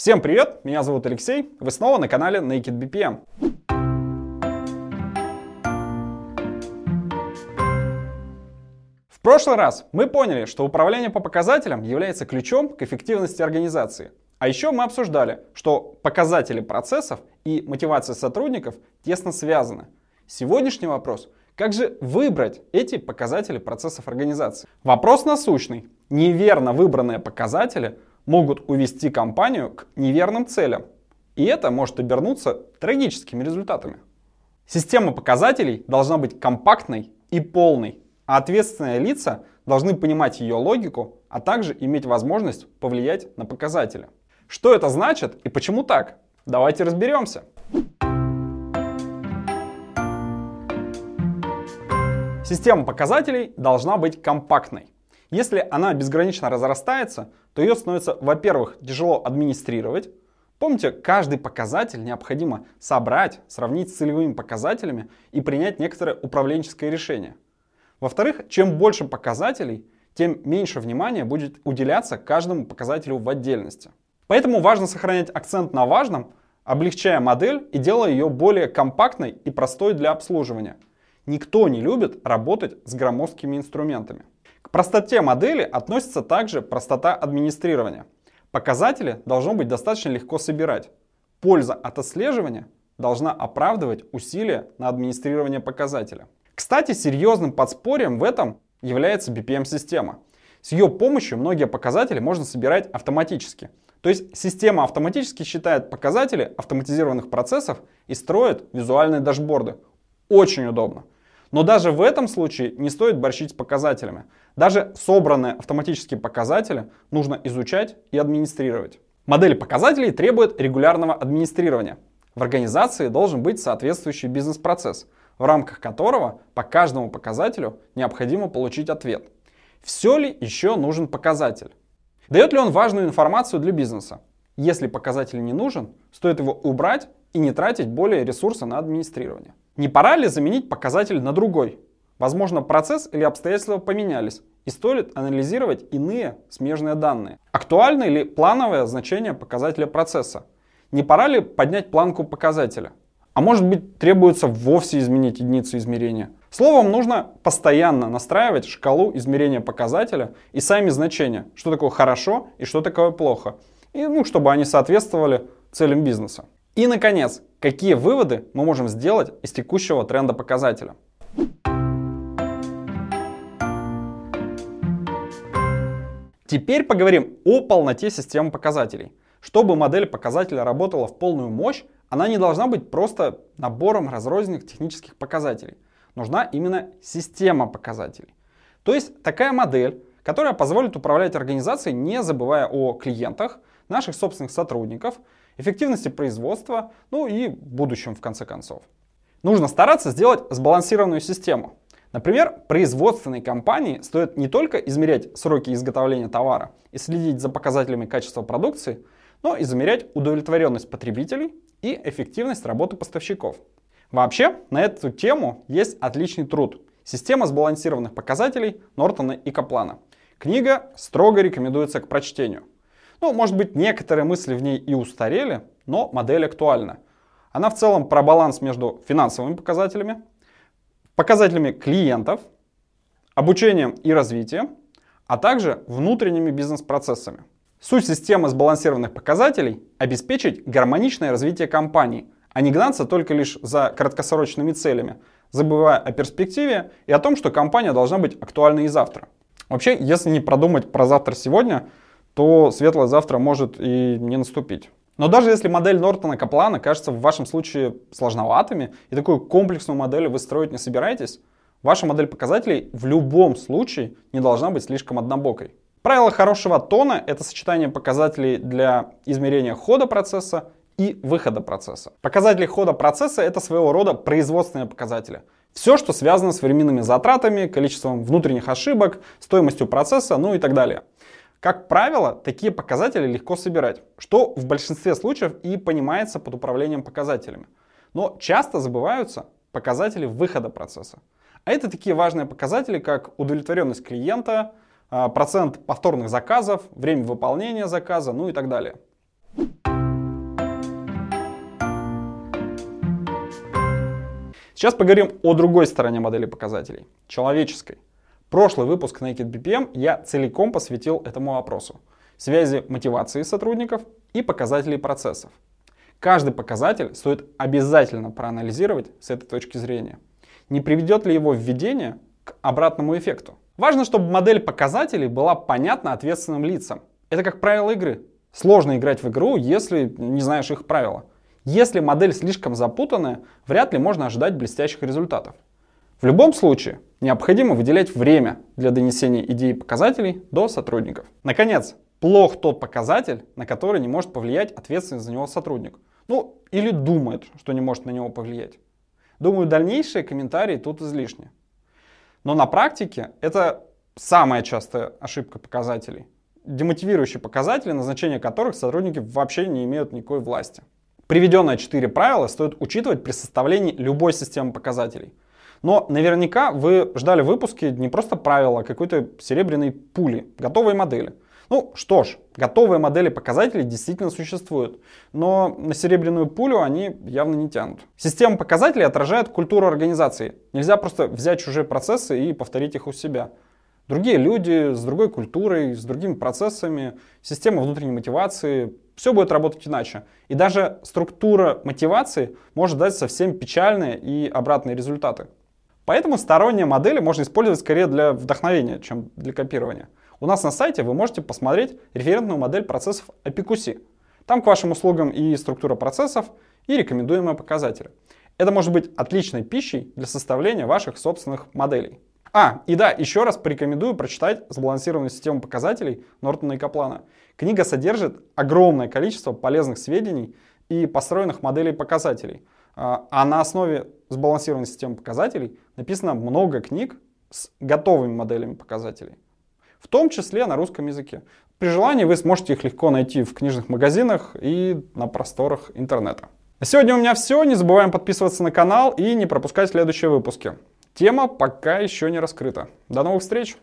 Всем привет, меня зовут Алексей, вы снова на канале Naked BPM. В прошлый раз мы поняли, что управление по показателям является ключом к эффективности организации. А еще мы обсуждали, что показатели процессов и мотивация сотрудников тесно связаны. Сегодняшний вопрос – как же выбрать эти показатели процессов организации? Вопрос насущный. Неверно выбранные показатели могут увести компанию к неверным целям. И это может обернуться трагическими результатами. Система показателей должна быть компактной и полной, а ответственные лица должны понимать ее логику, а также иметь возможность повлиять на показатели. Что это значит и почему так? Давайте разберемся. Система показателей должна быть компактной. Если она безгранично разрастается, то ее становится, во-первых, тяжело администрировать. Помните, каждый показатель необходимо собрать, сравнить с целевыми показателями и принять некоторое управленческое решение. Во-вторых, чем больше показателей, тем меньше внимания будет уделяться каждому показателю в отдельности. Поэтому важно сохранять акцент на важном, облегчая модель и делая ее более компактной и простой для обслуживания. Никто не любит работать с громоздкими инструментами. Простоте модели относится также простота администрирования. Показатели должно быть достаточно легко собирать. Польза от отслеживания должна оправдывать усилия на администрирование показателя. Кстати, серьезным подспорьем в этом является BPM-система. С ее помощью многие показатели можно собирать автоматически. То есть система автоматически считает показатели автоматизированных процессов и строит визуальные дашборды. Очень удобно. Но даже в этом случае не стоит борщить с показателями. Даже собранные автоматические показатели нужно изучать и администрировать. Модель показателей требует регулярного администрирования. В организации должен быть соответствующий бизнес-процесс, в рамках которого по каждому показателю необходимо получить ответ. Все ли еще нужен показатель? Дает ли он важную информацию для бизнеса? Если показатель не нужен, стоит его убрать и не тратить более ресурса на администрирование. Не пора ли заменить показатель на другой? Возможно, процесс или обстоятельства поменялись, и стоит анализировать иные смежные данные. Актуально ли плановое значение показателя процесса? Не пора ли поднять планку показателя? А может быть требуется вовсе изменить единицу измерения? Словом, нужно постоянно настраивать шкалу измерения показателя и сами значения, что такое хорошо и что такое плохо, и ну, чтобы они соответствовали целям бизнеса. И, наконец, какие выводы мы можем сделать из текущего тренда показателя? Теперь поговорим о полноте системы показателей. Чтобы модель показателя работала в полную мощь, она не должна быть просто набором разрозненных технических показателей. Нужна именно система показателей. То есть такая модель, которая позволит управлять организацией, не забывая о клиентах, наших собственных сотрудников, эффективности производства, ну и будущем в конце концов. Нужно стараться сделать сбалансированную систему. Например, производственной компании стоит не только измерять сроки изготовления товара и следить за показателями качества продукции, но и замерять удовлетворенность потребителей и эффективность работы поставщиков. Вообще, на эту тему есть отличный труд. Система сбалансированных показателей Нортона и Каплана. Книга строго рекомендуется к прочтению. Ну, может быть, некоторые мысли в ней и устарели, но модель актуальна. Она в целом про баланс между финансовыми показателями, показателями клиентов, обучением и развитием, а также внутренними бизнес-процессами. Суть системы сбалансированных показателей – обеспечить гармоничное развитие компании, а не гнаться только лишь за краткосрочными целями, забывая о перспективе и о том, что компания должна быть актуальной и завтра. Вообще, если не продумать про завтра сегодня, то светлое завтра может и не наступить. Но даже если модель Нортона Каплана кажется в вашем случае сложноватыми, и такую комплексную модель вы строить не собираетесь, ваша модель показателей в любом случае не должна быть слишком однобокой. Правило хорошего тона – это сочетание показателей для измерения хода процесса и выхода процесса. Показатели хода процесса – это своего рода производственные показатели. Все, что связано с временными затратами, количеством внутренних ошибок, стоимостью процесса, ну и так далее. Как правило, такие показатели легко собирать, что в большинстве случаев и понимается под управлением показателями. Но часто забываются показатели выхода процесса. А это такие важные показатели, как удовлетворенность клиента, а, процент повторных заказов, время выполнения заказа, ну и так далее. Сейчас поговорим о другой стороне модели показателей, человеческой. Прошлый выпуск Naked BPM я целиком посвятил этому вопросу. Связи мотивации сотрудников и показателей процессов. Каждый показатель стоит обязательно проанализировать с этой точки зрения. Не приведет ли его введение к обратному эффекту? Важно, чтобы модель показателей была понятна ответственным лицам. Это как правило игры. Сложно играть в игру, если не знаешь их правила. Если модель слишком запутанная, вряд ли можно ожидать блестящих результатов. В любом случае, необходимо выделять время для донесения идей показателей до сотрудников. Наконец, плох тот показатель, на который не может повлиять ответственный за него сотрудник. Ну, или думает, что не может на него повлиять. Думаю, дальнейшие комментарии тут излишни. Но на практике это самая частая ошибка показателей. Демотивирующие показатели, назначение которых сотрудники вообще не имеют никакой власти. Приведенные четыре правила стоит учитывать при составлении любой системы показателей. Но наверняка вы ждали выпуски не просто правила, а какой-то серебряной пули, готовой модели. Ну что ж, готовые модели показателей действительно существуют, но на серебряную пулю они явно не тянут. Система показателей отражает культуру организации. Нельзя просто взять чужие процессы и повторить их у себя. Другие люди с другой культурой, с другими процессами, система внутренней мотивации, все будет работать иначе. И даже структура мотивации может дать совсем печальные и обратные результаты. Поэтому сторонние модели можно использовать скорее для вдохновения, чем для копирования. У нас на сайте вы можете посмотреть референтную модель процессов APQC. Там к вашим услугам и структура процессов, и рекомендуемые показатели. Это может быть отличной пищей для составления ваших собственных моделей. А, и да, еще раз порекомендую прочитать сбалансированную систему показателей Нортона и Каплана. Книга содержит огромное количество полезных сведений и построенных моделей показателей. А, а на основе сбалансированной системы показателей написано много книг с готовыми моделями показателей в том числе на русском языке. При желании вы сможете их легко найти в книжных магазинах и на просторах интернета. На сегодня у меня все. Не забываем подписываться на канал и не пропускать следующие выпуски. Тема пока еще не раскрыта. До новых встреч!